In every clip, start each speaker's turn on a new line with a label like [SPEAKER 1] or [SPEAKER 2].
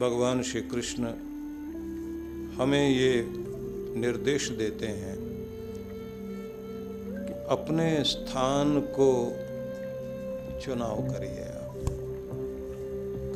[SPEAKER 1] भगवान श्री कृष्ण हमें ये निर्देश देते हैं कि अपने स्थान को चुनाव करिए आप।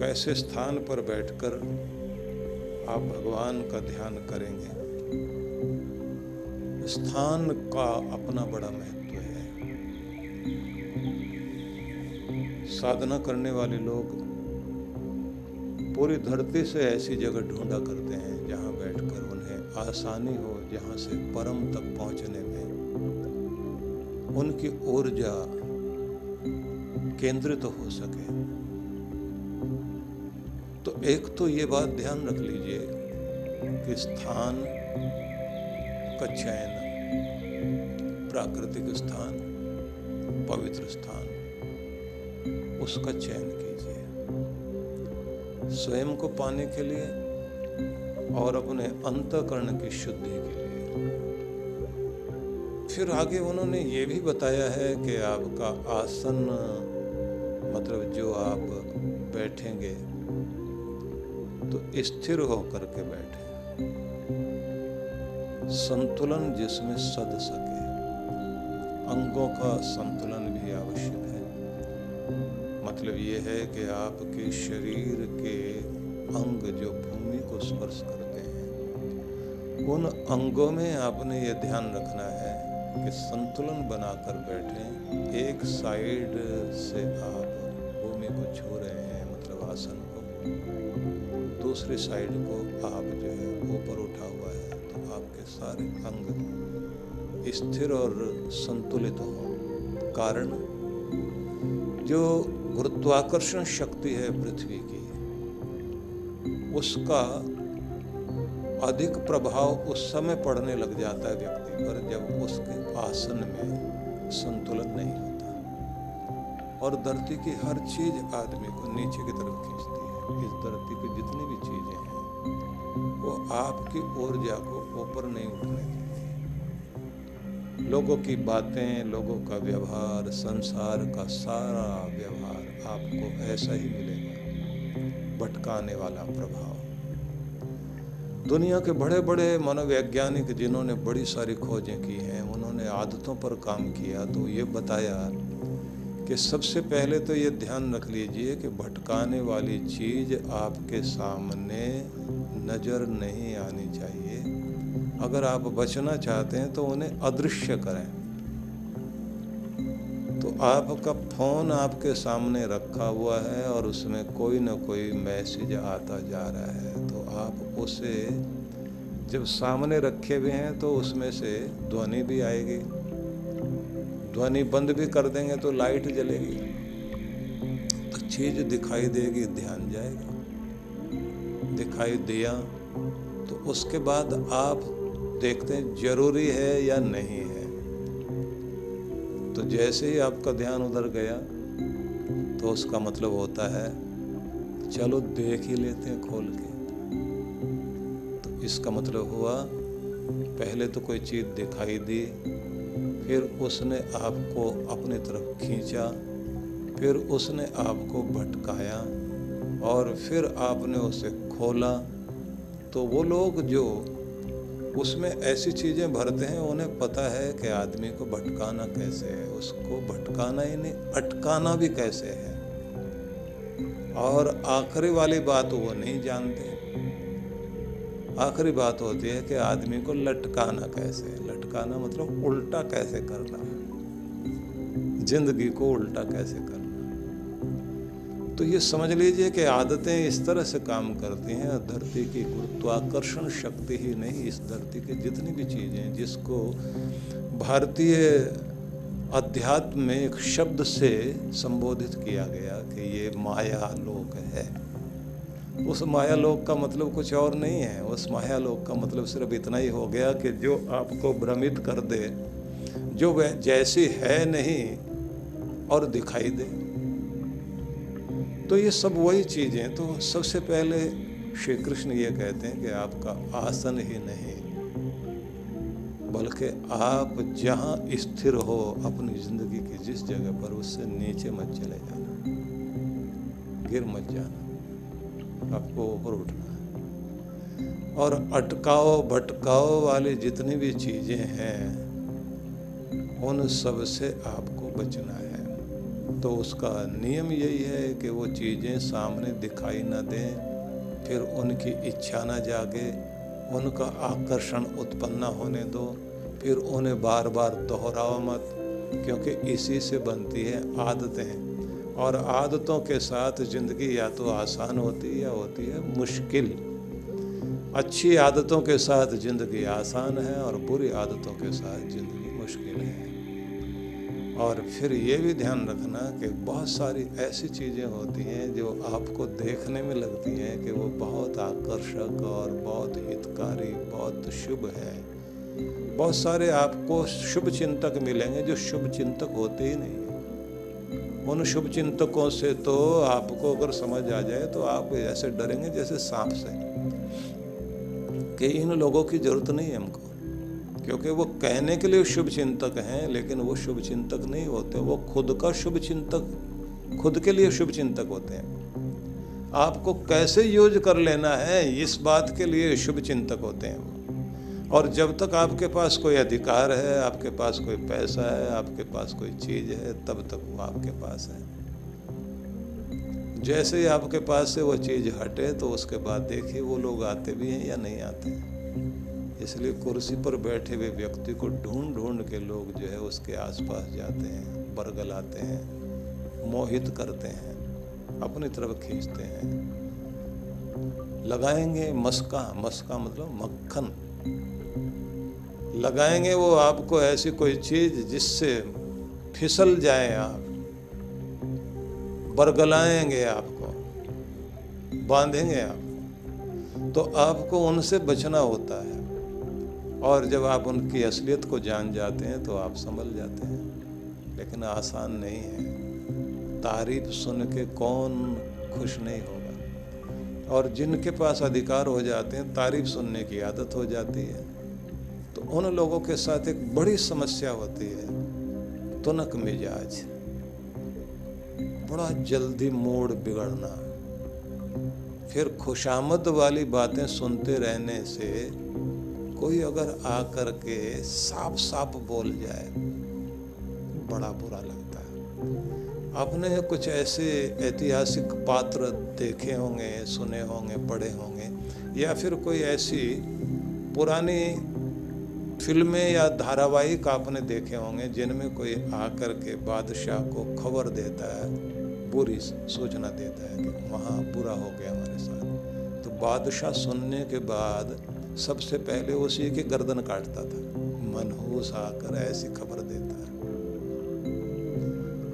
[SPEAKER 1] कैसे स्थान पर बैठकर आप भगवान का ध्यान करेंगे? स्थान का अपना बड़ा महत्व है। साधना करने वाले लोग पूरी धरती से ऐसी जगह ढूंढा करते हैं जहाँ बैठकर उन्हें आसानी हो, जहाँ से परम तक पहुँचने में। उनकी ऊर्जा केंद्रित तो हो सके। तो एक तो ये बात ध्यान रख लीजिए कि स्थान का चयन, प्राकृतिक स्थान, पवित्र स्थान, उसका चयन कीजिए। स्वयं को पाने के लिए और अपने अंतकरण की शुद्धि के लिए। फिर आगे उन्होंने ये भी बताया है कि आपका आसन मतलब जो आप बैठेंगे तो स्थिर होकर के बैठे। संतुलन जिसमें सद सके। अंगों का संतुलन भी आवश्यक है। मतलब ये है कि आपके शरीर के अंग जो भूमि को स्पर्श करते हैं, उन अंगों में आपने ये ध्यान रखना है कि संतुलन बनाकर बैठें, एक साइड से आप भूमि को छू रहे हैं मतलब आसन को। दूसरी साइड को आप जो है ऊपर उठा हुआ है तो आपके सारे अंग स्थिर और संतुलित हो। कारण, जो गुरुत्वाकर्षण शक्ति है पृथ्वी की। उसका अधिक प्रभाव उस समय पड़ने लग जाता है व्यक्ति पर जब उसके आसन में संतुलन नहीं होता। और धरती की हर चीज़ आदमी को नीचे की तरफ़ खींचती है। इस धरती की जितनी भी चीज़ें हैं, वो आपकी ऊर्जा को ऊपर नहीं उठने देती। लोगों की बातें, लोगों का व्यवहार, संसार का सारा व्यवहार आपको ऐसा ही मिलेगा, भटकाने वाला प्रभाव। दुनिया के बड़े बड़े मनोवैज्ञानिक जिन्होंने बड़ी सारी खोजें की हैं, उन्होंने आदतों पर काम किया तो ये बताया कि सबसे पहले तो ये ध्यान रख लीजिए कि भटकाने वाली चीज़ आपके सामने नज़र नहीं आनी चाहिए। अगर आप बचना चाहते हैं तो उन्हें अदृश्य करें। आपका फ़ोन आपके सामने रखा हुआ है और उसमें कोई ना कोई मैसेज आता जा रहा है तो आप उसे जब सामने रखे हुए हैं तो उसमें से ध्वनि भी आएगी। ध्वनि बंद भी कर देंगे तो लाइट जलेगी। तो चीज़ दिखाई देगी, ध्यान जाएगा। दिखाई दिया तो उसके बाद आप देखते हैं, ज़रूरी है या नहीं है। तो जैसे ही आपका ध्यान उधर गया तो उसका मतलब होता है, चलो देख ही लेते हैं खोल के। तो इसका मतलब हुआ, पहले तो कोई चीज़ दिखाई दी, फिर उसने आपको अपनी तरफ़ खींचा, फिर उसने आपको भटकाया, और फिर आपने उसे खोला। तो वो लोग जो उसमें ऐसी चीज़ें भरते हैं, उन्हें पता है कि आदमी को भटकाना कैसे है। उसको भटकाना ही नहीं अटकाना भी कैसे है। और आखिरी वाली बात वो नहीं जानते। आखिरी बात होती है कि आदमी को लटकाना कैसे लटकाना मतलब उल्टा कैसे करना ज़िंदगी को उल्टा कैसे करना तो ये समझ लीजिए कि आदतें इस तरह से काम करती हैं, धरती की गुरुत्वाकर्षण शक्ति ही नहीं, इस धरती की जितनी भी चीज़ें, जिसको भारतीय अध्यात्म में एक शब्द से संबोधित किया गया कि ये माया लोक है। उस माया लोक का मतलब कुछ और नहीं है। उस माया लोक का मतलब सिर्फ़ इतना ही हो गया कि जो आपको भ्रमित कर दे, जो वह जैसी है नहीं और दिखाई दे। तो ये सब वही चीज़ें तो सबसे पहले श्री कृष्ण ये कहते हैं कि आपका आसन ही नहीं, बल्कि आप जहाँ स्थिर हो अपनी ज़िंदगी की जिस जगह पर, उससे नीचे मत चले जाना, गिर मत जाना, आपको ऊपर उठना है। और अटकाओ भटकाओ वाली जितनी भी चीज़ें हैं, उन सबसे आपको बचना है। तो उसका नियम यही है कि वो चीज़ें सामने दिखाई न दें, फिर उनकी इच्छा न जागे, उनका आकर्षण उत्पन्न होने दो, फिर उन्हें बार बार दोहराओ मत, क्योंकि इसी से बनती है आदतें। और आदतों के साथ ज़िंदगी या तो आसान होती है या होती है मुश्किल। अच्छी आदतों के साथ ज़िंदगी आसान है और बुरी आदतों के साथ ज़िंदगी मुश्किल है। और फिर ये भी ध्यान रखना कि बहुत सारी ऐसी चीज़ें होती हैं जो आपको देखने में लगती हैं कि वो बहुत आकर्षक और बहुत हितकारी, बहुत शुभ है। बहुत सारे आपको शुभ चिंतक मिलेंगे जो शुभ चिंतक होते ही नहीं उन शुभ चिंतकों से तो आपको अगर समझ आ जाए तो आप ऐसे डरेंगे जैसे सांप से कि इन लोगों की ज़रूरत नहीं है हमको। क्योंकि वो कहने के लिए शुभ चिंतक हैं, लेकिन वो शुभ चिंतक नहीं होते। वो खुद का शुभ चिंतक खुद के लिए शुभ चिंतक होते हैं। आपको कैसे यूज़ कर लेना है, इस बात के लिए शुभ चिंतक होते हैं। और जब तक आपके पास कोई अधिकार है, आपके पास कोई पैसा है, आपके पास कोई चीज़ है, तब तक वो आपके पास है। जैसे ही आपके पास से वो चीज़ हटे तो उसके बाद देखिए वो लोग आते भी हैं या नहीं आते। हैं इसलिए कुर्सी पर बैठे हुए व्यक्ति को ढूंढ ढूंढ के लोग जो है उसके आसपास जाते हैं, बरगलाते हैं, मोहित करते हैं, अपनी तरफ़ खींचते हैं। लगाएँगे मस्का मस्का मतलब मक्खन। लगाएँगे वो आपको ऐसी कोई चीज़ जिससे फिसल जाए आप। बरगलाएँगे आपको, बांधेंगे आप। तो आपको उनसे बचना होता है। और जब आप उनकी असलियत को जान जाते हैं तो आप संभल जाते हैं। लेकिन आसान नहीं है। तारीफ़ सुन के कौन खुश नहीं होगा। और जिनके पास अधिकार हो जाते हैं, तारीफ़ सुनने की आदत हो जाती है। तो उन लोगों के साथ एक बड़ी समस्या होती है, तुनक मिजाज। बड़ा जल्दी मूड बिगड़ना। फिर खुशामद वाली बातें सुनते रहने से कोई अगर आकर के साफ़ साफ़ बोल जाए, बड़ा बुरा लगता है। आपने कुछ ऐसे ऐतिहासिक पात्र देखे होंगे, सुने होंगे, पढ़े होंगे, या फिर कोई ऐसी पुरानी फ़िल्में या धारावाहिक आपने देखे होंगे, जिनमें कोई आकर के बादशाह को खबर देता है, बुरी सूचना देता है कि वहाँ बुरा हो गया हमारे साथ। तो बादशाह सुनने के बाद सबसे पहले उसी की गर्दन काटता था। मनहूस आकर ऐसी खबर देता है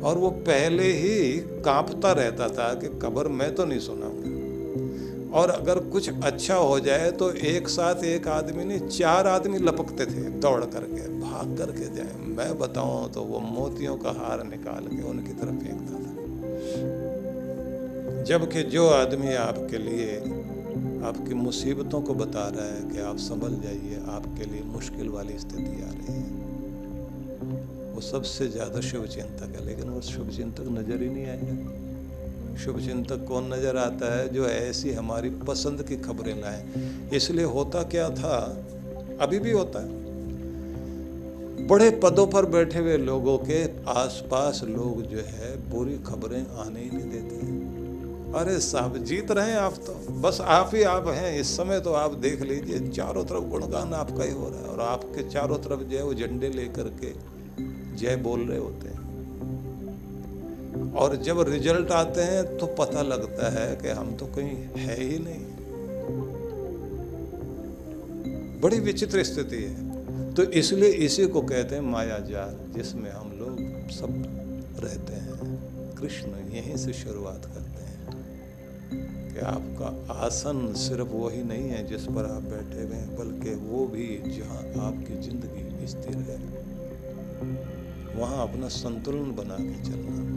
[SPEAKER 1] और वो पहले ही कांपता रहता था कि खबर मैं तो नहीं सुनाऊँगा। और अगर कुछ अच्छा हो जाए तो एक साथ एक आदमी नहीं, चार आदमी लपकते थे, दौड़ करके, भाग करके जाए। मैं बताऊँ तो वो मोतियों का हार निकाल के उनकी तरफ़ फेंकता था। जबकि जो आदमी आपके लिए आपकी मुसीबतों को बता रहा है कि आप संभल जाइए, आपके लिए मुश्किल वाली स्थिति आ रही है। वो सबसे ज़्यादा शुभ चिंतक है, लेकिन वो शुभ चिंतक नज़र ही नहीं आएगा शुभ चिंतक कौन नज़र आता है जो ऐसी हमारी पसंद की खबरें लाए? इसलिए होता क्या था? अभी भी होता है। बड़े पदों पर बैठे हुए लोगों के आसपास लोग जो है बुरी खबरें आने ही नहीं देते। हैं अरे साहब, जीत रहे हैं आप तो। बस आप ही आप हैं, इस समय तो आप देख लीजिए, चारों तरफ़ गुणगान आपका ही हो रहा है और आपके चारों तरफ़ जो है वो झंडे लेकर के जय बोल रहे होते हैं। और जब रिज़ल्ट आते हैं तो पता लगता है कि हम तो कहीं है ही नहीं। बड़ी विचित्र स्थिति है। तो इसलिए इसी को कहते हैं माया जाल जिसमें हम लोग सब रहते हैं। कृष्ण यहीं से शुरुआत करते हैं कि आपका आसन सिर्फ़ वही नहीं है जिस पर आप बैठे हुए हैं, बल्कि वो भी जहाँ आपकी ज़िंदगी स्थिर है। वहाँ अपना संतुलन बना के चलना।